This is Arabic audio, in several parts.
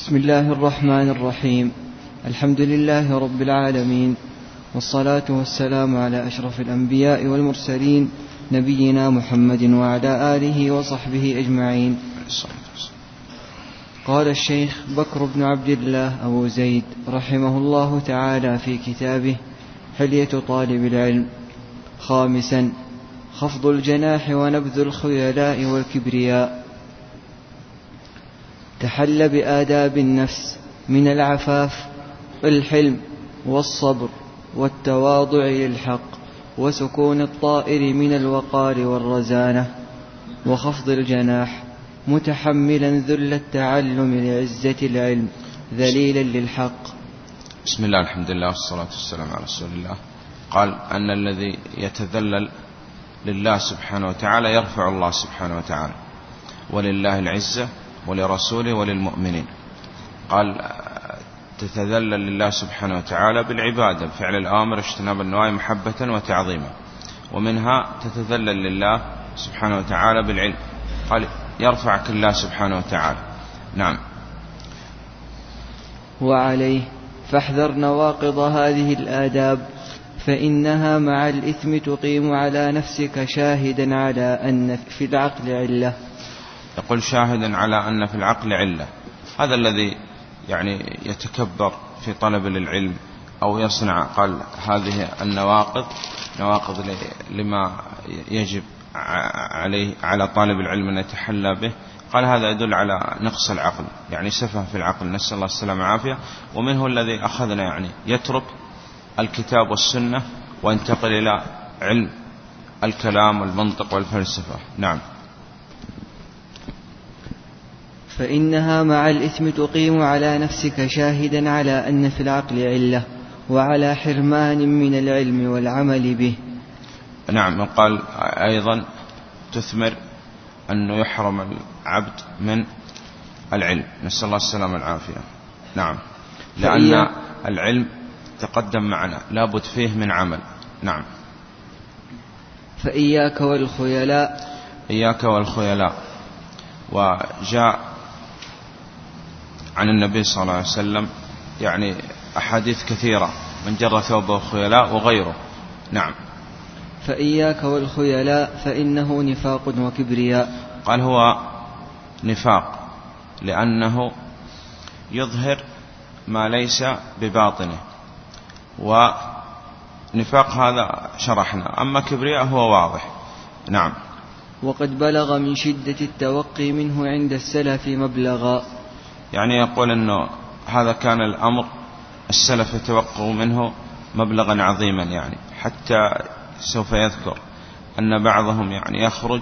بسم الله الرحمن الرحيم. الحمد لله رب العالمين والصلاة والسلام على أشرف الأنبياء والمرسلين نبينا محمد وعلى آله وصحبه أجمعين. قال الشيخ بكر بن عبد الله أبو زيد رحمه الله تعالى في كتابه حلية طالب العلم. خامسا خفض الجناح ونبذ الخيلاء والكبرياء. تحل بآداب النفس من العفاف الحلم والصبر والتواضع للحق وسكون الطائر من الوقار والرزانة وخفض الجناح متحملا ذل التعلم لعزة العلم ذليلا للحق. بسم الله الحمد لله والصلاة والسلام على رسول الله. قال أن الذي يتذلل لله سبحانه وتعالى يرفع الله سبحانه وتعالى ولله العزة ولرسوله وللمؤمنين. قال تتذلل لله سبحانه وتعالى بالعبادة بفعل الأوامر اجتناب النواهي محبة وتعظيما. ومنها تتذلل لله سبحانه وتعالى بالعلم. قال يرفعك الله سبحانه وتعالى. نعم. وعليه فاحذر نواقض هذه الآداب فإنها مع الإثم تقيم على نفسك شاهدا على أن في العقل علة. يقول شاهدا على أن في العقل علة. هذا الذي يعني يتكبر في طلب للعلم أو يصنع قال هذه النواقض نواقض لما يجب عليه على طالب العلم أن يتحلى به. قال هذا يدل على نقص العقل يعني سفه في العقل. نسأل الله السلامة والعافية. ومنه الذي أخذنا يعني يترك الكتاب والسنة وينتقل إلى علم الكلام والمنطق والفلسفة. نعم. فإنها مع الإثم تقيم على نفسك شاهدا على أن في العقل علة وعلى حرمان من العلم والعمل به. نعم قال أيضا تثمر أنه يحرم العبد من العلم. نسأل الله السلامة والعافية. نعم لأن العلم تقدم معنا لابد فيه من عمل. نعم. فإياك والخيلاء. إياك والخيلاء. وجاء عن النبي صلى الله عليه وسلم يعني أحاديث كثيرة من جر ثوبه خيلاء وغيره. نعم. فإياك والخيلاء فإنه نفاق وكبرياء. قال هو نفاق لأنه يظهر ما ليس بباطنه. ونفاق هذا شرحنا أما كبرياء هو واضح. نعم. وقد بلغ من شدة التوقي منه عند السلف مبلغا. يعني يقول أنه هذا كان الأمر السلف يتوقع منه مبلغا عظيما يعني حتى سوف يذكر أن بعضهم يعني يخرج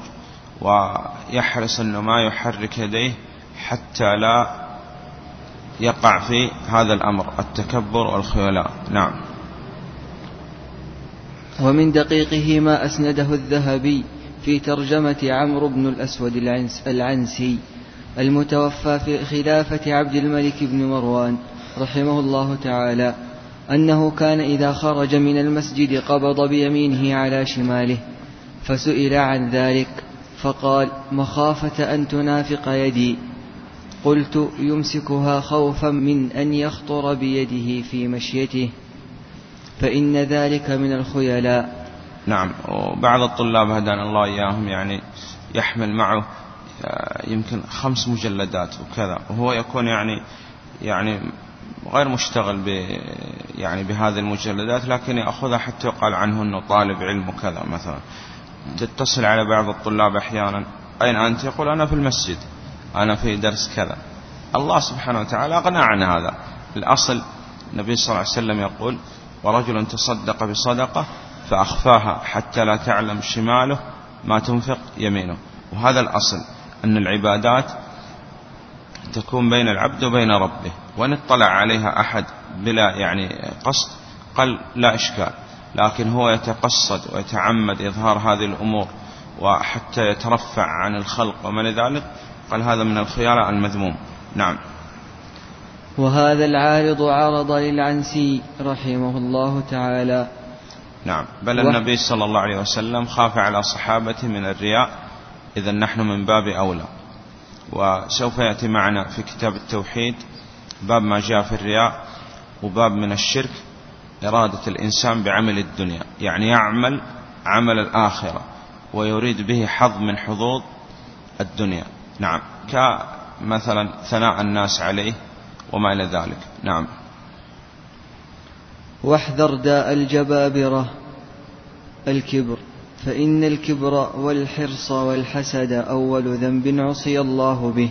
ويحرص أنه ما يحرك يديه حتى لا يقع في هذا الأمر التكبر والخيلاء. نعم. ومن دقيقه ما أسنده الذهبي في ترجمة عمرو بن الأسود العنسي. المتوفى في خلافة عبد الملك بن مروان رحمه الله تعالى أنه كان إذا خرج من المسجد قبض بيمينه على شماله فسئل عن ذلك فقال مخافة أن تنافق يدي. قلت يمسكها خوفا من أن يخطر بيده في مشيته. فإن ذلك من الخيلاء. نعم وبعض الطلاب هدانا الله إياهم يعني يحمل معه يمكن خمس مجلدات وكذا. وهو يكون يعني يعني غير مشتغل ب يعني بهذه المجلدات لكن يأخذها حتى يقال عنه أنه طالب علم وكذا مثلا. تتصل على بعض الطلاب أحيانا. أين أنت؟ يقول أنا في المسجد. أنا في درس كذا. الله سبحانه وتعالى أغنى عن هذا. الأصل النبي صلى الله عليه وسلم يقول ورجل تصدق بصدقة فأخفاها حتى لا تعلم شماله ما تنفق يمينه. وهذا الأصل. أن العبادات تكون بين العبد وبين ربه وإن اطلع عليها أحد بلا يعني قصد قال لا إشكال لكن هو يتقصد ويتعمد إظهار هذه الأمور وحتى يترفع عن الخلق وما لذلك قال هذا من الخيار المذموم. نعم. وهذا العارض عرض للعنسي رحمه الله تعالى. نعم. بل النبي صلى الله عليه وسلم خاف على صحابته من الرياء إذا نحن من باب أولى. وسوف يأتي معنا في كتاب التوحيد باب ما جاء في الرياء وباب من الشرك إرادة الإنسان بعمل الدنيا. يعني يعمل عمل الآخرة ويريد به حظ من حظوظ الدنيا. نعم. كمثلا ثناء الناس عليه وما إلى ذلك. نعم. واحذر داء الجبابرة الكبر. فإن الكبر والحرص والحسد أول ذنب عصي الله به.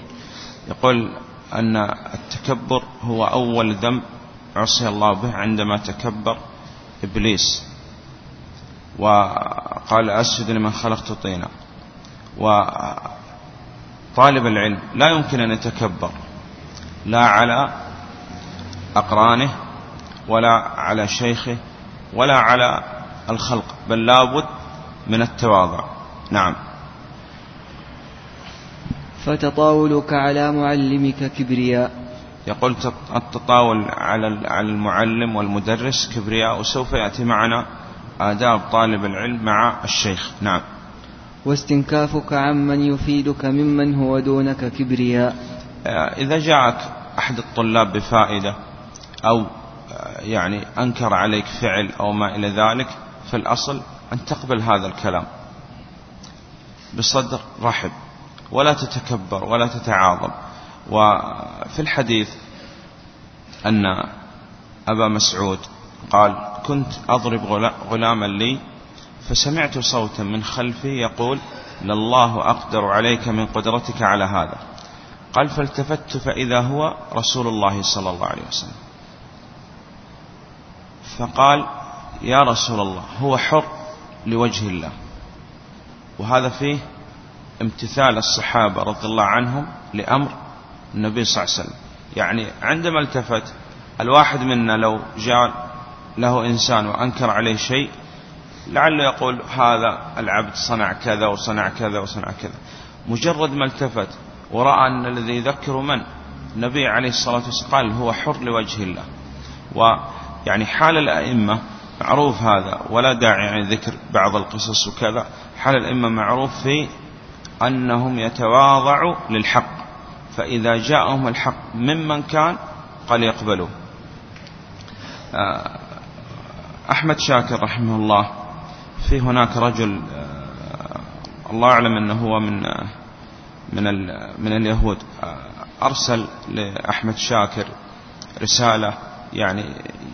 يقول أن التكبر هو أول ذنب عصي الله به عندما تكبر إبليس. وقال أسجد لمن خلقت طينا. وطالب العلم لا يمكن أن يتكبر لا على أقرانه ولا على شيخه ولا على الخلق بل لابد من التواضع. نعم. فتطاولك على معلمك كبرياء. يقول التطاول على على المعلم والمدرس كبرياء وسوف يأتي معنا آداب طالب العلم مع الشيخ. نعم. واستنكافك عمن يفيدك ممن هو دونك كبرياء. إذا جاءك أحد الطلاب بفائدة أو يعني أنكر عليك فعل أو ما إلى ذلك فالأصل أن تقبل هذا الكلام بصدر رحب ولا تتكبر ولا تتعاظم. وفي الحديث أن أبا مسعود قال كنت أضرب غلاما لي فسمعت صوتا من خلفي يقول لله أقدر عليك من قدرتك على هذا. قال فالتفت فإذا هو رسول الله صلى الله عليه وسلم. فقال يا رسول الله هو حر لوجه الله. وهذا فيه امتثال الصحابة رضي الله عنهم لأمر النبي صلى الله عليه وسلم. يعني عندما التفت الواحد منا لو جاء له إنسان وأنكر عليه شيء لعله يقول هذا العبد صنع كذا وصنع كذا وصنع كذا. مجرد ما التفت ورأى أن الذي يذكر من؟ النبي عليه الصلاة والسلام قال هو حر لوجه الله. ويعني حال الأئمة معروف هذا ولا داعي يعني ذكر بعض القصص وكذا. حال الأئمة معروف في أنهم يتواضعوا للحق فإذا جاءهم الحق ممن كان قال يقبلوه. آه، أحمد شاكر رحمه الله في هناك رجل آه، الله أعلم أنه هو من آه، من من اليهود أرسل لأحمد شاكر رسالة يعني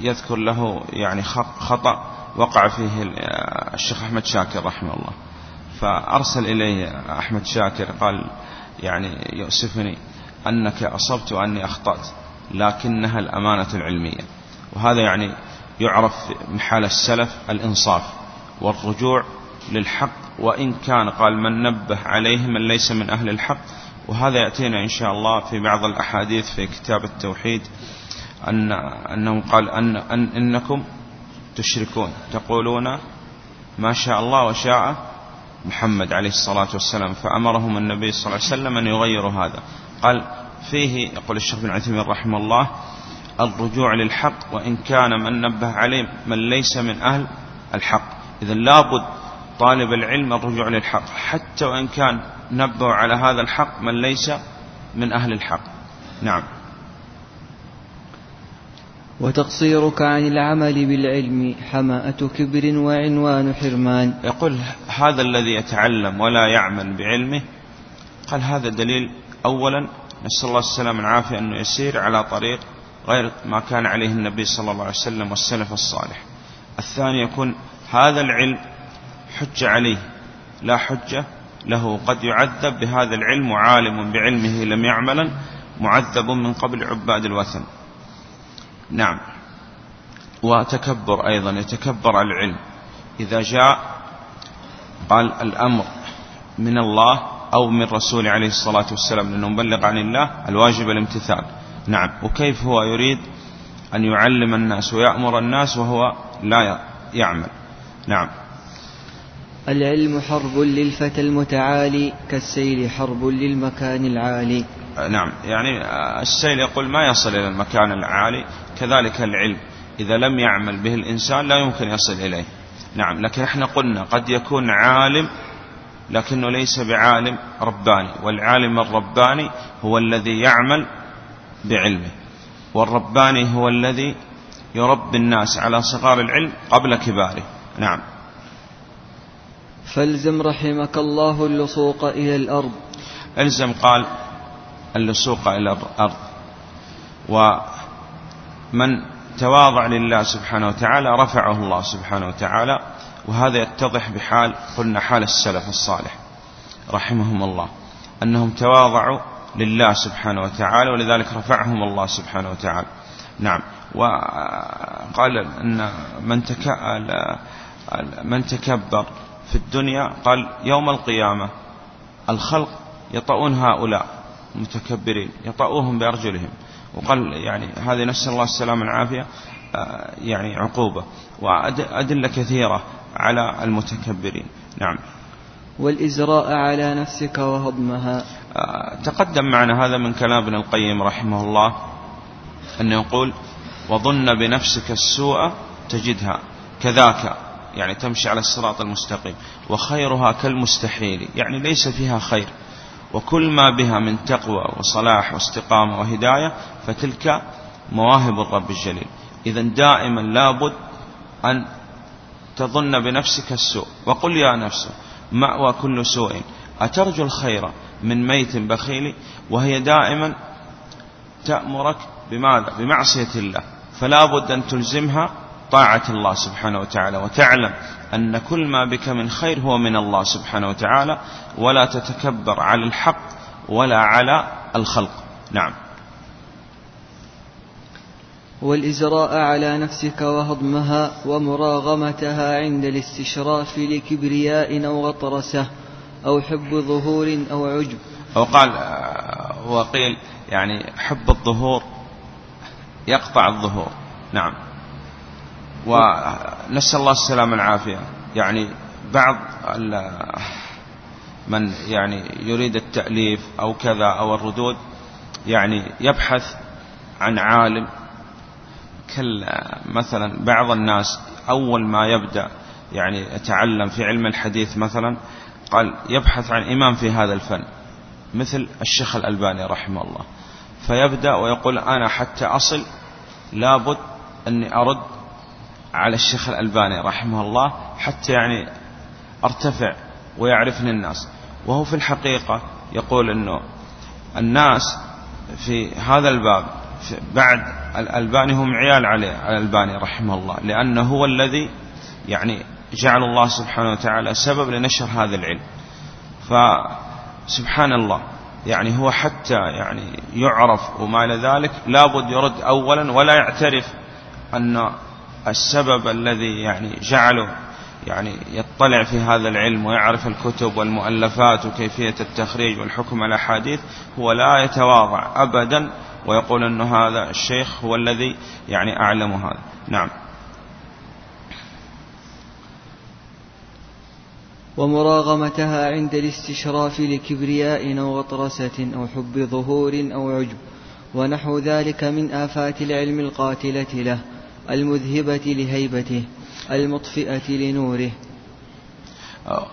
يذكر له يعني خطأ وقع فيه الشيخ أحمد شاكر رحمه الله. فأرسل إلي أحمد شاكر قال يعني يؤسفني أنك أصبت وأني أخطأت لكنها الأمانة العلمية. وهذا يعني يعرف من حال السلف الإنصاف والرجوع للحق وإن كان قال من نبه عليه من ليس من أهل الحق. وهذا يأتينا إن شاء الله في بعض الأحاديث في كتاب التوحيد. أن أنه قال أن, أن إنكم تشركون. تقولون ما شاء الله وشاء محمد عليه الصلاة والسلام فأمرهم النبي صلى الله عليه وسلم أن يغيروا هذا. قال فيه يقول الشيخ بن عثيمين رحمه الله الرجوع للحق وإن كان من نبه عليه من ليس من أهل الحق. إذا لابد طالب العلم الرجوع للحق. حتى وإن كان نبه على هذا الحق من ليس من أهل الحق. نعم. وتقصيرك عن العمل بالعلم حماءة كبر وعنوان حرمان. يقول هذا الذي يتعلم ولا يعمل بعلمه قال هذا دليل أولا نسأل الله السلامة والعافية أنه يسير على طريق غير ما كان عليه النبي صلى الله عليه وسلم والسلف الصالح. الثاني يكون هذا العلم حجة عليه لا حجة له. قد يعذب بهذا العلم وعالم بعلمه لم يعملا معذب من قبل عباد الوثن. نعم. وتكبر أيضا يتكبر على العلم. إذا جاء قال الأمر من الله أو من رسول عليه الصلاة والسلام لأنه مبلغ عن الله الواجب الامتثال. نعم. وكيف هو يريد أن يعلم الناس ويأمر الناس وهو لا يعمل؟ نعم. العلم حرب للفتى المتعالي كالسيل حرب للمكان العالي. نعم. يعني السيل يقول ما يصل إلى المكان العالي كذلك العلم. إذا لم يعمل به الإنسان لا يمكن يصل إليه. نعم. لكن إحنا قلنا قد يكون عالم لكنه ليس بعالم رباني. والعالم الرباني هو الذي يعمل بعلمه. والرباني هو الذي يربي الناس على صغار العلم قبل كباره. نعم. فالزم رحمك الله اللصوق إلى الأرض. الزم قال اللصوق إلى الأرض. ومن تواضع لله سبحانه وتعالى رفعه الله سبحانه وتعالى. وهذا يتضح بحال قلنا حال السلف الصالح رحمهم الله أنهم تواضعوا لله سبحانه وتعالى ولذلك رفعهم الله سبحانه وتعالى. نعم. وقال أن من من تكبر في الدنيا قال يوم القيامة الخلق يطؤون هؤلاء. المتكبرين يطؤوهم بأرجلهم. وقال يعني هذه نسأل الله السلامة والعافية آه، يعني عقوبة وأدلة كثيرة على المتكبرين. نعم. والإزراء على نفسك وهضمها. آه، تقدم معنا هذا من كلام ابن القيم رحمه الله أنه يقول وظن بنفسك السوء تجدها كذاك. يعني تمشي على الصراط المستقيم. وخيرها كالمستحيل. يعني ليس فيها خير. وكل ما بها من تقوى وصلاح واستقامة وهداية فتلك مواهب الرب الجليل. إذا دائما لابد أن تظن بنفسك السوء. وقل يا نفس مأوى كل سوء. أترجو الخير من ميت بخيل وهي دائما تأمرك بماذا؟ بمعصية الله. فلا بد أن تلزمها طاعة الله سبحانه وتعالى وتعلم أن كل ما بك من خير هو من الله سبحانه وتعالى ولا تتكبر على الحق ولا على الخلق. نعم. والإزراء على نفسك وهضمها ومراغمتها عند الاستشراف لكبرياء أو غطرسة أو حب ظهور أو عجب. أو قال وقيل يعني حب الظهور يقطع الظهور. نعم. ونسأل الله السلامة والعافية. يعني بعض من يعني يريد التأليف أو كذا أو الردود يعني يبحث عن عالم. كل مثلا بعض الناس أول ما يبدأ يعني يتعلم في علم الحديث مثلا قال يبحث عن إمام في هذا الفن مثل الشيخ الألباني رحمه الله. فيبدأ ويقول أنا حتى أصل لابد أني أرد على الشيخ الألباني رحمه الله حتى يعني أرتفع ويعرفني الناس. وهو في الحقيقة يقول أنه الناس في هذا الباب بعد الألباني هم عيال عليه الألباني رحمه الله لأنه هو الذي يعني جعل الله سبحانه وتعالى سبب لنشر هذا العلم. فسبحان الله يعني هو حتى يعني يعرف وما إلى ذلك لابد يرد أولا ولا يعترف أن السبب الذي يعني جعله يعني يطلع في هذا العلم ويعرف الكتب والمؤلفات وكيفية التخريج والحكم على الأحاديث هو لا يتواضع أبدا ويقول أن هذا الشيخ هو الذي يعني أعلم هذا. نعم. ومراغمتها عند الاستشراف لكبرياء أو غطرسة أو حب ظهور أو عجب ونحو ذلك من آفات العلم القاتلة له. المذهبة لهيبته المطفئة لنوره.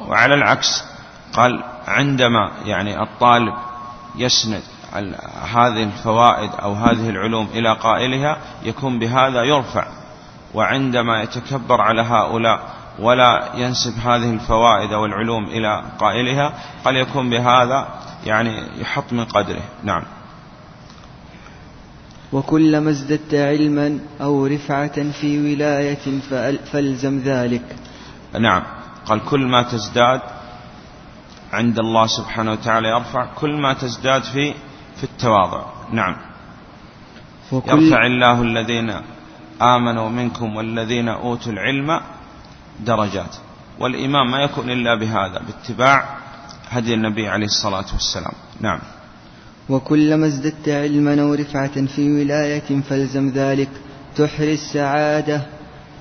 وعلى العكس قال عندما يعني الطالب يسند هذه الفوائد أو هذه العلوم إلى قائلها يكون بهذا يرفع. وعندما يتكبر على هؤلاء ولا ينسب هذه الفوائد أو العلوم إلى قائلها قد يكون بهذا يعني يحط من قدره. نعم. وكلما ازددت علما أو رفعة في ولاية فالزم ذلك. نعم. قال كل ما تزداد عند الله سبحانه وتعالى يرفع كل ما تزداد في في التواضع. نعم. يرفع الله الذين آمنوا منكم والذين أوتوا العلم درجات. والإمام ما يكون إلا بهذا باتباع هدي النبي عليه الصلاة والسلام. نعم. وكلما ازددت علما ورفعة في ولاية فالزم ذلك. تحري السعادة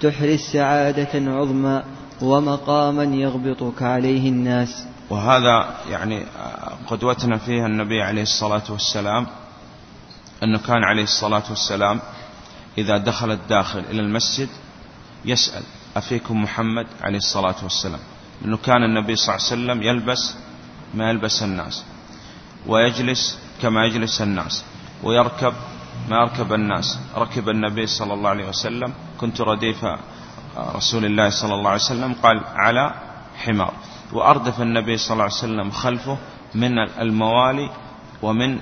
تحري السعادة عظمى ومقاما يغبطك عليه الناس. وهذا يعني قدوتنا فيها النبي عليه الصلاة والسلام أنه كان عليه الصلاة والسلام إذا دخل الداخل إلى المسجد يسأل أفيكم محمد عليه الصلاة والسلام. لأنه كان النبي صلى الله عليه وسلم يلبس ما يلبس الناس ويجلس كما يجلس الناس ويركب ما أركب الناس. ركب النبي صلى الله عليه وسلم. كنت رديف رسول الله صلى الله عليه وسلم. قال على حمار. وأردف النبي صلى الله عليه وسلم خلفه من الموالي ومن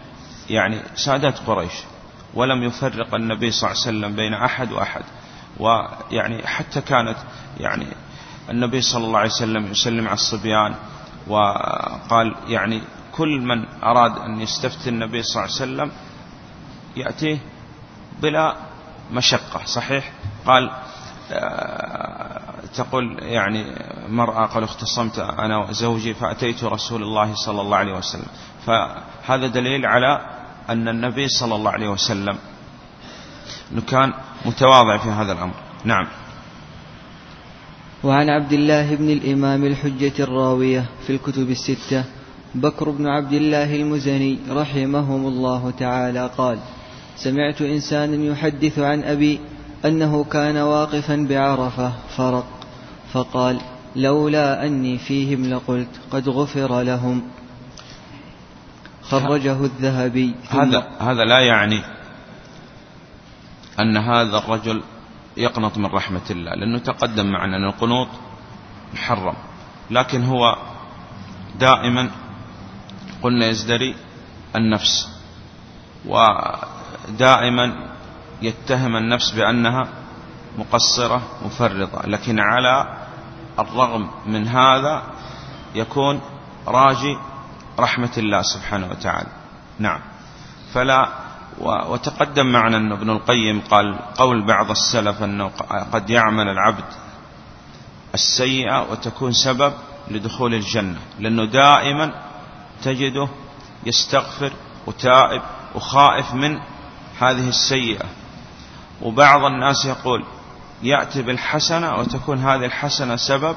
يعني سادات قريش. ولم يفرق النبي صلى الله عليه وسلم بين أحد وأحد. ويعني حتى كانت يعني النبي صلى الله عليه وسلم يسلم على الصبيان. وقال يعني كل من أراد أن يستفتي النبي صلى الله عليه وسلم يأتيه بلا مشقة صحيح؟ قال آه، تقول يعني مرأة قال اختصمت أنا وزوجي فأتيت رسول الله صلى الله عليه وسلم. فهذا دليل على أن النبي صلى الله عليه وسلم كان متواضع في هذا الأمر. نعم. وعن عبد الله بن الإمام الحجة الراوية في الكتب الستة بكر بن عبد الله المزني رحمهم الله تعالى قال سمعت إنسانا يحدث عن أبي أنه كان واقفا بعرفة فرق فقال لولا أني فيهم لقلت قد غفر لهم. خرجه الذهبي. هذا هذا لا يعني أن هذا الرجل يقنط من رحمة الله لأنه تقدم معنا أن القنوط محرم لكن هو دائما قلنا يزدري النفس ودائما يتهم النفس بأنها مقصرة مفرطة لكن على الرغم من هذا يكون راجي رحمة الله سبحانه وتعالى. نعم. فلا وتقدم معنا أن ابن القيم قال قول بعض السلف أنه قد يعمل العبد السيئة وتكون سبب لدخول الجنة لأنه دائما تجده يستغفر وتائب وخائف من هذه السيئة. وبعض الناس يقول يأتي بالحسنة وتكون هذه الحسنة سبب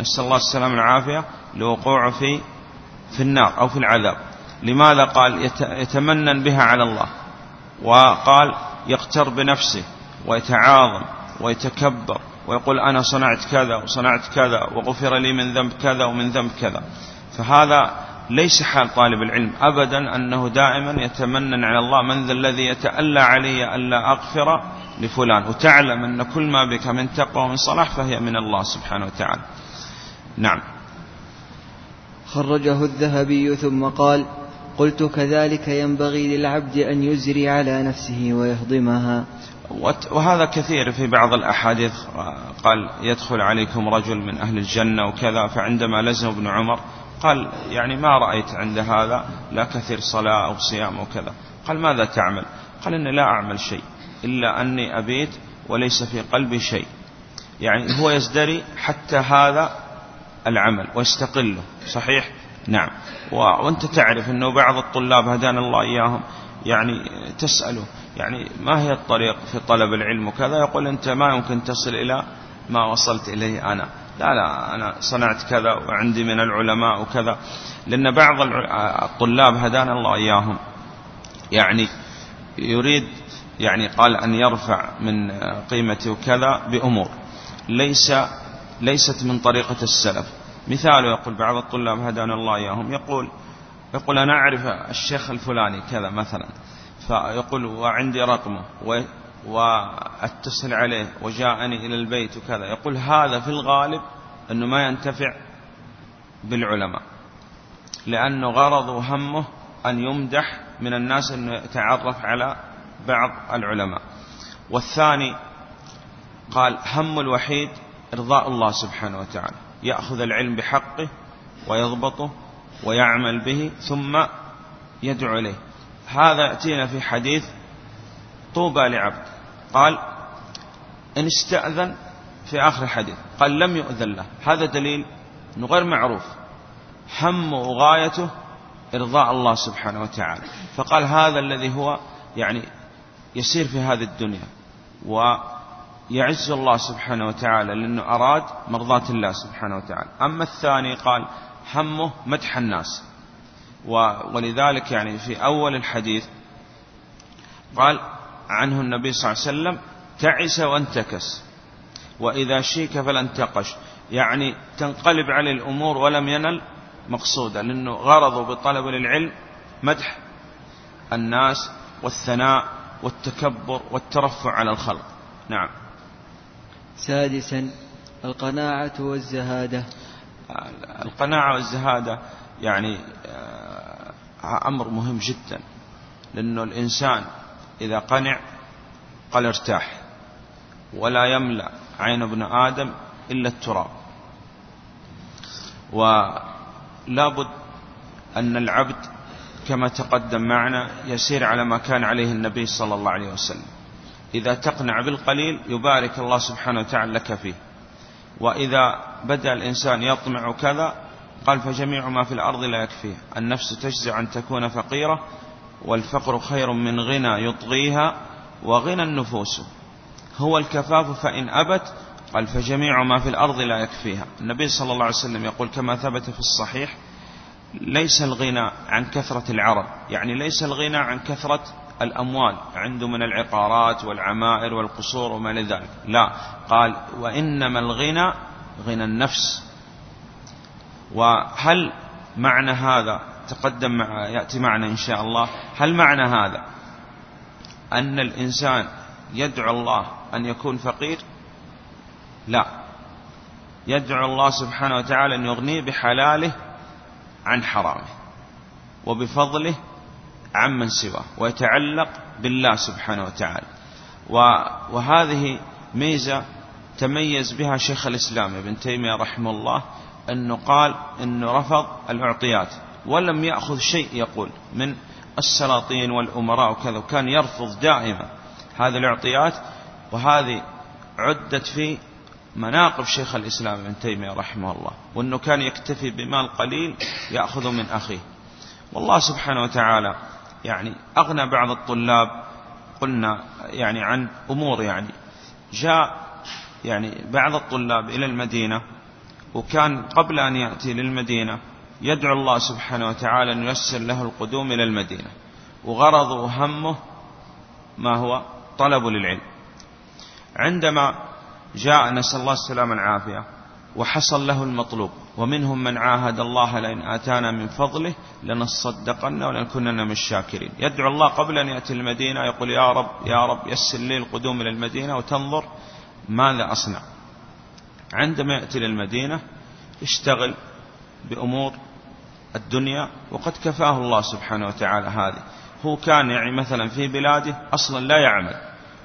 نسأل الله السلامة والعافية لوقوعه في في النار أو في العذاب. لماذا قال يتمنن بها على الله؟ وقال يغتر بنفسه ويتعاظم ويتكبر ويقول أنا صنعت كذا وصنعت كذا وغفر لي من ذنب كذا ومن ذنب كذا. فهذا ليس حال طالب العلم أبدا أنه دائما يتمنن على الله من ذا الذي يتألى علي ألا أغفر لفلان. وتعلم أن كل ما بك من تقوى ومن صلاح فهي من الله سبحانه وتعالى. نعم. خرجه الذهبي ثم قال قلت كذلك ينبغي للعبد أن يزري على نفسه ويهضمها. وهذا كثير في بعض الأحاديث. قال يدخل عليكم رجل من أهل الجنة وكذا فعندما لزم ابن عمر قال يعني ما رأيت عند هذا لا كثير صلاة أو صيام أو كذا. قال ماذا تعمل؟ قال إني لا أعمل شيء إلا أني أبيت وليس في قلبي شيء. يعني هو يزدري حتى هذا العمل ويستقله. صحيح؟ نعم. وأنت تعرف أنه بعض الطلاب هدانا الله إياهم يعني تسأله يعني ما هي الطريق في طلب العلم وكذا؟ يقول أنت ما يمكن تصل إلى ما وصلت إليه أنا. لا لا أنا صنعت كذا وعندي من العلماء وكذا. لأن بعض الطلاب هدانا الله إياهم. يعني يريد يعني قال أن يرفع من قيمته وكذا بأمور. ليس ليست من طريقة السلف. مثال يقول بعض الطلاب هدانا الله إياهم. يقول يقول أنا أعرف الشيخ الفلاني كذا مثلا. فيقول وعندي رقمه. واتصل عليه وجاءني إلى البيت وكذا. يقول هذا في الغالب أنه ما ينتفع بالعلماء لأنه غرض وهمه أن يمدح من الناس أنه يتعرف على بعض العلماء. والثاني قال هم الوحيد إرضاء الله سبحانه وتعالى يأخذ العلم بحقه ويضبطه ويعمل به ثم يدعو إليه. هذا يأتينا في حديث طوبى لعبد. قال إن استأذن في آخر الحديث قال لم يؤذن له. هذا دليل أنه غير معروف. همه وغايته إرضاء الله سبحانه وتعالى. فقال هذا الذي هو يعني يسير في هذه الدنيا ويعز الله سبحانه وتعالى لأنه أراد مرضاة الله سبحانه وتعالى. أما الثاني قال همه مدح الناس. ولذلك يعني في أول الحديث قال عنه النبي صلى الله عليه وسلم تعس وانتكس. وإذا شيك فلن تقش يعني تنقلب عليه الأمور ولم ينل مقصودا لأنه غرضه بطلب العلم مدح الناس والثناء والتكبر والترفع على الخلق. نعم. سادسا القناعة والزهادة. القناعة والزهادة يعني آه، أمر مهم جدا لأنه الإنسان إذا قنع قال ارتاح. ولا يملأ عين ابن آدم إلا التراب. ولا بد أن العبد كما تقدم معنا يسير على ما كان عليه النبي صلى الله عليه وسلم. إذا تقنع بالقليل يبارك الله سبحانه وتعالى لك فيه. وإذا بدأ الإنسان يطمع كذا قال فجميع ما في الأرض لا يكفيه. النفس تجزع أن تكون فقيرة والفقر خير من غنى يطغيها وغنى النفوس. هو الكفاف فإن أبت قال فجميع ما في الأرض لا يكفيها. النبي صلى الله عليه وسلم يقول كما ثبت في الصحيح ليس الغنى عن كثرة العرب يعني ليس الغنى عن كثرة الأموال عنده من العقارات والعمائر والقصور وما لذلك لا قال وإنما الغنى غنى النفس. وهل معنى هذا؟ تقدم مع يأتي معنا إن شاء الله. هل معنى هذا أن الإنسان يدعو الله أن يكون فقير؟ لا. يدعو الله سبحانه وتعالى أن يغنيه بحلاله عن حرامه وبفضله عمن سواه ويتعلق بالله سبحانه وتعالى. وهذه ميزة تميز بها شيخ الإسلام ابن تيمية رحمه الله أنه قال أنه رفض الأعطيات. ولم يأخذ شيء يقول من السلاطين والأمراء وكذا وكان يرفض دائما هذه الأعطيات وهذه عدت في مناقب شيخ الإسلام ابن تيمية رحمه الله وأنه كان يكتفي بمال قليل يأخذ من أخيه. والله سبحانه وتعالى يعني أغنى بعض الطلاب قلنا يعني عن أمور يعني. جاء يعني بعض الطلاب إلى المدينة وكان قبل أن يأتي للمدينة يدعو الله سبحانه وتعالى أن ييسر له القدوم إلى المدينة. وغرضه وهمه ما هو؟ طلب للعلم. عندما جاء نسأل الله السلامة والعافية وحصل له المطلوب ومنهم من عاهد الله لئن آتانا من فضله لنصدقن ولنكونن من الشاكرين. يدعو الله قبل أن يأتي المدينة يقول يا رب يا رب يسر لي القدوم إلى المدينة وتنظر ماذا أصنع. عندما يأتي للمدينة يشتغل بأمور الدنيا وقد كفاه الله سبحانه وتعالى هذه. هو كان يعني مثلا في بلاده أصلا لا يعمل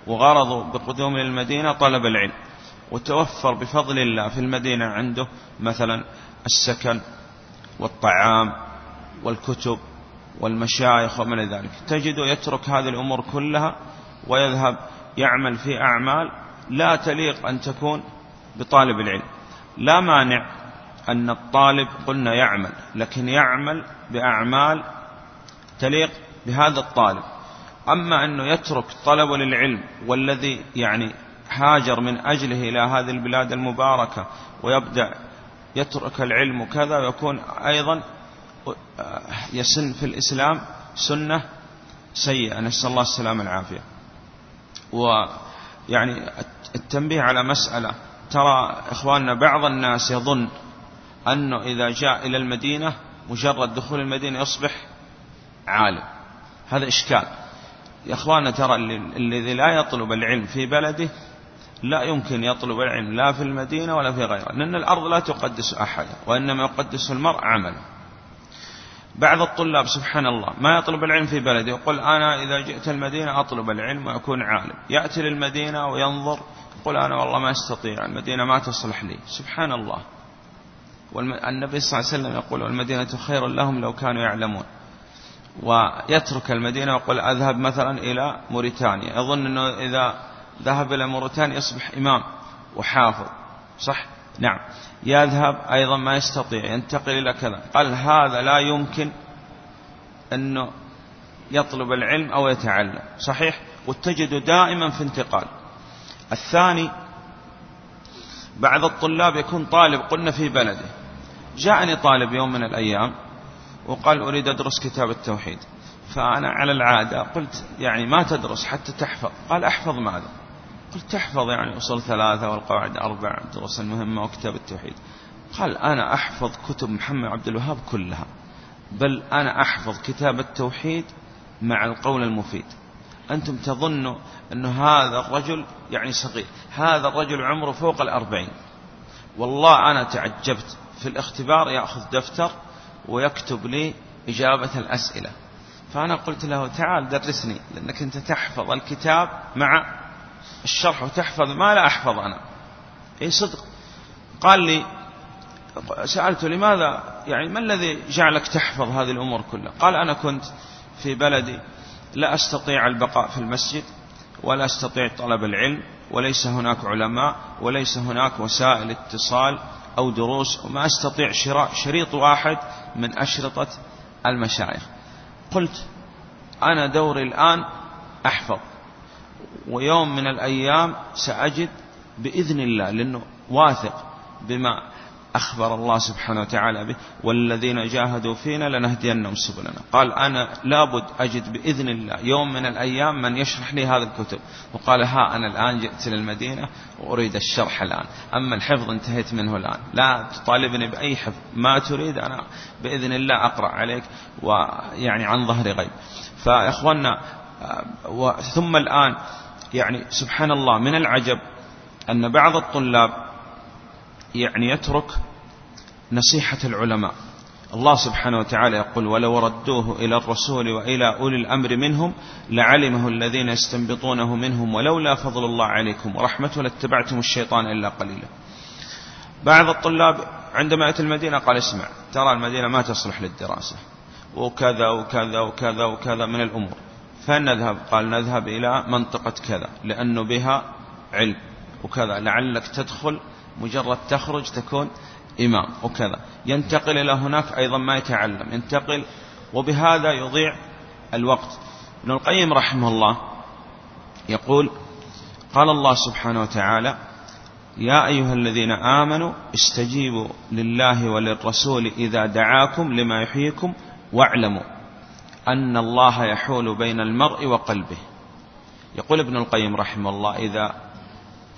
وغرضه بقدوم المدينة طلب العلم وتوفر بفضل الله في المدينة عنده مثلا السكن والطعام والكتب والمشايخ ومن ذلك. تجده يترك هذه الأمور كلها ويذهب يعمل في أعمال لا تليق أن تكون بطالب العلم. لا مانع أن الطالب قلنا يعمل لكن يعمل بأعمال تليق بهذا الطالب. أما أنه يترك طلب للعلم والذي يعني هاجر من أجله إلى هذه البلاد المباركة ويبدأ يترك العلم كذا ويكون أيضا يسن في الإسلام سنة سيئة. نسأل الله السلامة العافية ويعني التنبيه على مسألة ترى إخواننا بعض الناس يظن أنه إذا جاء إلى المدينة مجرد دخول المدينة يصبح عالم. هذا إشكال. يا أخوانا ترى الذي لا يطلب العلم في بلده لا يمكن يطلب العلم لا في المدينة ولا في غيرها لأن الأرض لا تقدس أحدا وإنما يقدس المرء عمله بعض الطلاب سبحان الله ما يطلب العلم في بلده يقول أنا إذا جئت المدينة أطلب العلم وأكون عالم. يأتي للمدينة وينظر يقول أنا والله ما أستطيع المدينة ما تصلح لي. سبحان الله والنبي صلى الله عليه وسلم يقول والمدينة خير لهم لو كانوا يعلمون. ويترك المدينة ويقول أذهب مثلا إلى موريتانيا. يظن أنه إذا ذهب إلى موريتانيا يصبح إمام وحافظ. صح؟ نعم. يذهب أيضا ما يستطيع ينتقل إلى كذا. قال هذا لا يمكن أنه يطلب العلم أو يتعلم. صحيح؟ وتجد دائما في انتقال. الثاني بعض الطلاب يكون طالب قلنا في بلده. جاءني طالب يوم من الأيام وقال أريد أدرس كتاب التوحيد. فأنا على العادة قلت يعني ما تدرس حتى تحفظ. قال أحفظ ماذا؟ قلت تحفظ يعني أصول ثلاثة والقواعد أربع دروس المهمة وكتاب التوحيد. قال أنا أحفظ كتب محمد عبد الوهاب كلها بل أنا أحفظ كتاب التوحيد مع القول المفيد. أنتم تظنوا أن هذا الرجل يعني صغير. هذا الرجل عمره فوق الأربعين. والله أنا تعجبت في الاختبار يأخذ دفتر ويكتب لي إجابة الأسئلة. فأنا قلت له تعال درسني لأنك أنت تحفظ الكتاب مع الشرح وتحفظ ما لا أحفظ أنا. أي صدق. قال لي سألته لماذا؟ يعني ما الذي جعلك تحفظ هذه الأمور كلها؟ قال أنا كنت في بلدي لا أستطيع البقاء في المسجد ولا أستطيع طلب العلم وليس هناك علماء وليس هناك وسائل اتصال أو دروس وما أستطيع شراء شريط واحد من أشرطة المشايخ. قلت أنا دوري الآن أحفظ ويوم من الأيام سأجد بإذن الله لأنه واثق بما أخبر الله سبحانه وتعالى به والذين جاهدوا فينا لنهدينهم سبلنا. قال أنا لابد أجد بإذن الله يوم من الأيام من يشرح لي هذه الكتب. وقال ها أنا الآن جئت للمدينة وأريد الشرح الآن. أما الحفظ انتهيت منه الآن. لا تطالبني بأي حفظ. ما تريد أنا بإذن الله أقرأ عليك ويعني عن ظهر غيب. فإخواننا ثم الآن يعني سبحان الله من العجب أن بعض الطلاب يعني يترك نصيحة العلماء. الله سبحانه وتعالى يقول ولو ردوه إلى الرسول وإلى أولي الأمر منهم لعلمه الذين يستنبطونه منهم ولولا فضل الله عليكم ورحمته لاتبعتم الشيطان إلا قليلا. بعض الطلاب عندما يأتي المدينة قال اسمع ترى المدينة ما تصلح للدراسة وكذا وكذا وكذا وكذا من الأمور فنذهب قال نذهب إلى منطقة كذا لأنه بها علم وكذا لعلك تدخل مجرد تخرج تكون إمام وكذا. ينتقل إلى هناك أيضا ما يتعلم. ينتقل وبهذا يضيع الوقت. ابن القيم رحمه الله يقول قال الله سبحانه وتعالى يا أيها الذين آمنوا استجيبوا لله وللرسول إذا دعاكم لما يحييكم واعلموا أن الله يحول بين المرء وقلبه. يقول ابن القيم رحمه الله إذا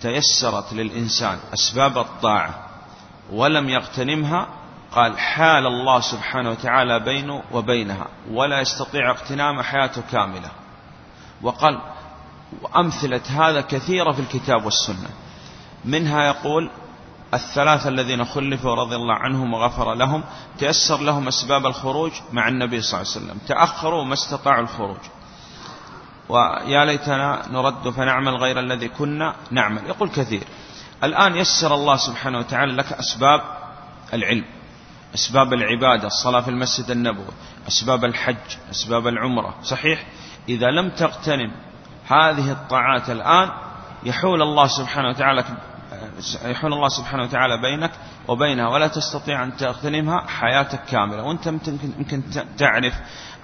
تيسرت للإنسان أسباب الطاعة ولم يغتنمها قال حال الله سبحانه وتعالى بينه وبينها ولا يستطيع اغتنام حياته كاملة. وقال وأمثلة هذا كثيرة في الكتاب والسنة. منها يقول الثلاثة الذين خلفوا رضي الله عنهم وغفر لهم تيسر لهم أسباب الخروج مع النبي صلى الله عليه وسلم. تأخروا ما استطاعوا الخروج. ويا ليتنا نرد فنعمل غير الذي كنا نعمل. يقول كثير. الآن يسر الله سبحانه وتعالى لك أسباب العلم أسباب العبادة الصلاة في المسجد النبوي أسباب الحج أسباب العمرة صحيح؟ إذا لم تغتنم هذه الطاعات الآن يحول الله سبحانه وتعالى يحول الله سبحانه وتعالى بينك وبينها ولا تستطيع أن تغتنمها حياتك كاملة. وأنت يمكن تعرف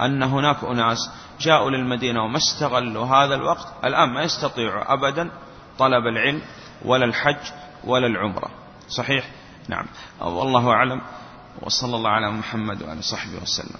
أن هناك أناس جاءوا للمدينة وما استغلوا هذا الوقت. الآن ما يستطيعوا أبدا طلب العلم ولا الحج ولا العمرة. صحيح؟ نعم. والله أعلم. وصلى الله على محمد وعلى صحبه وسلم.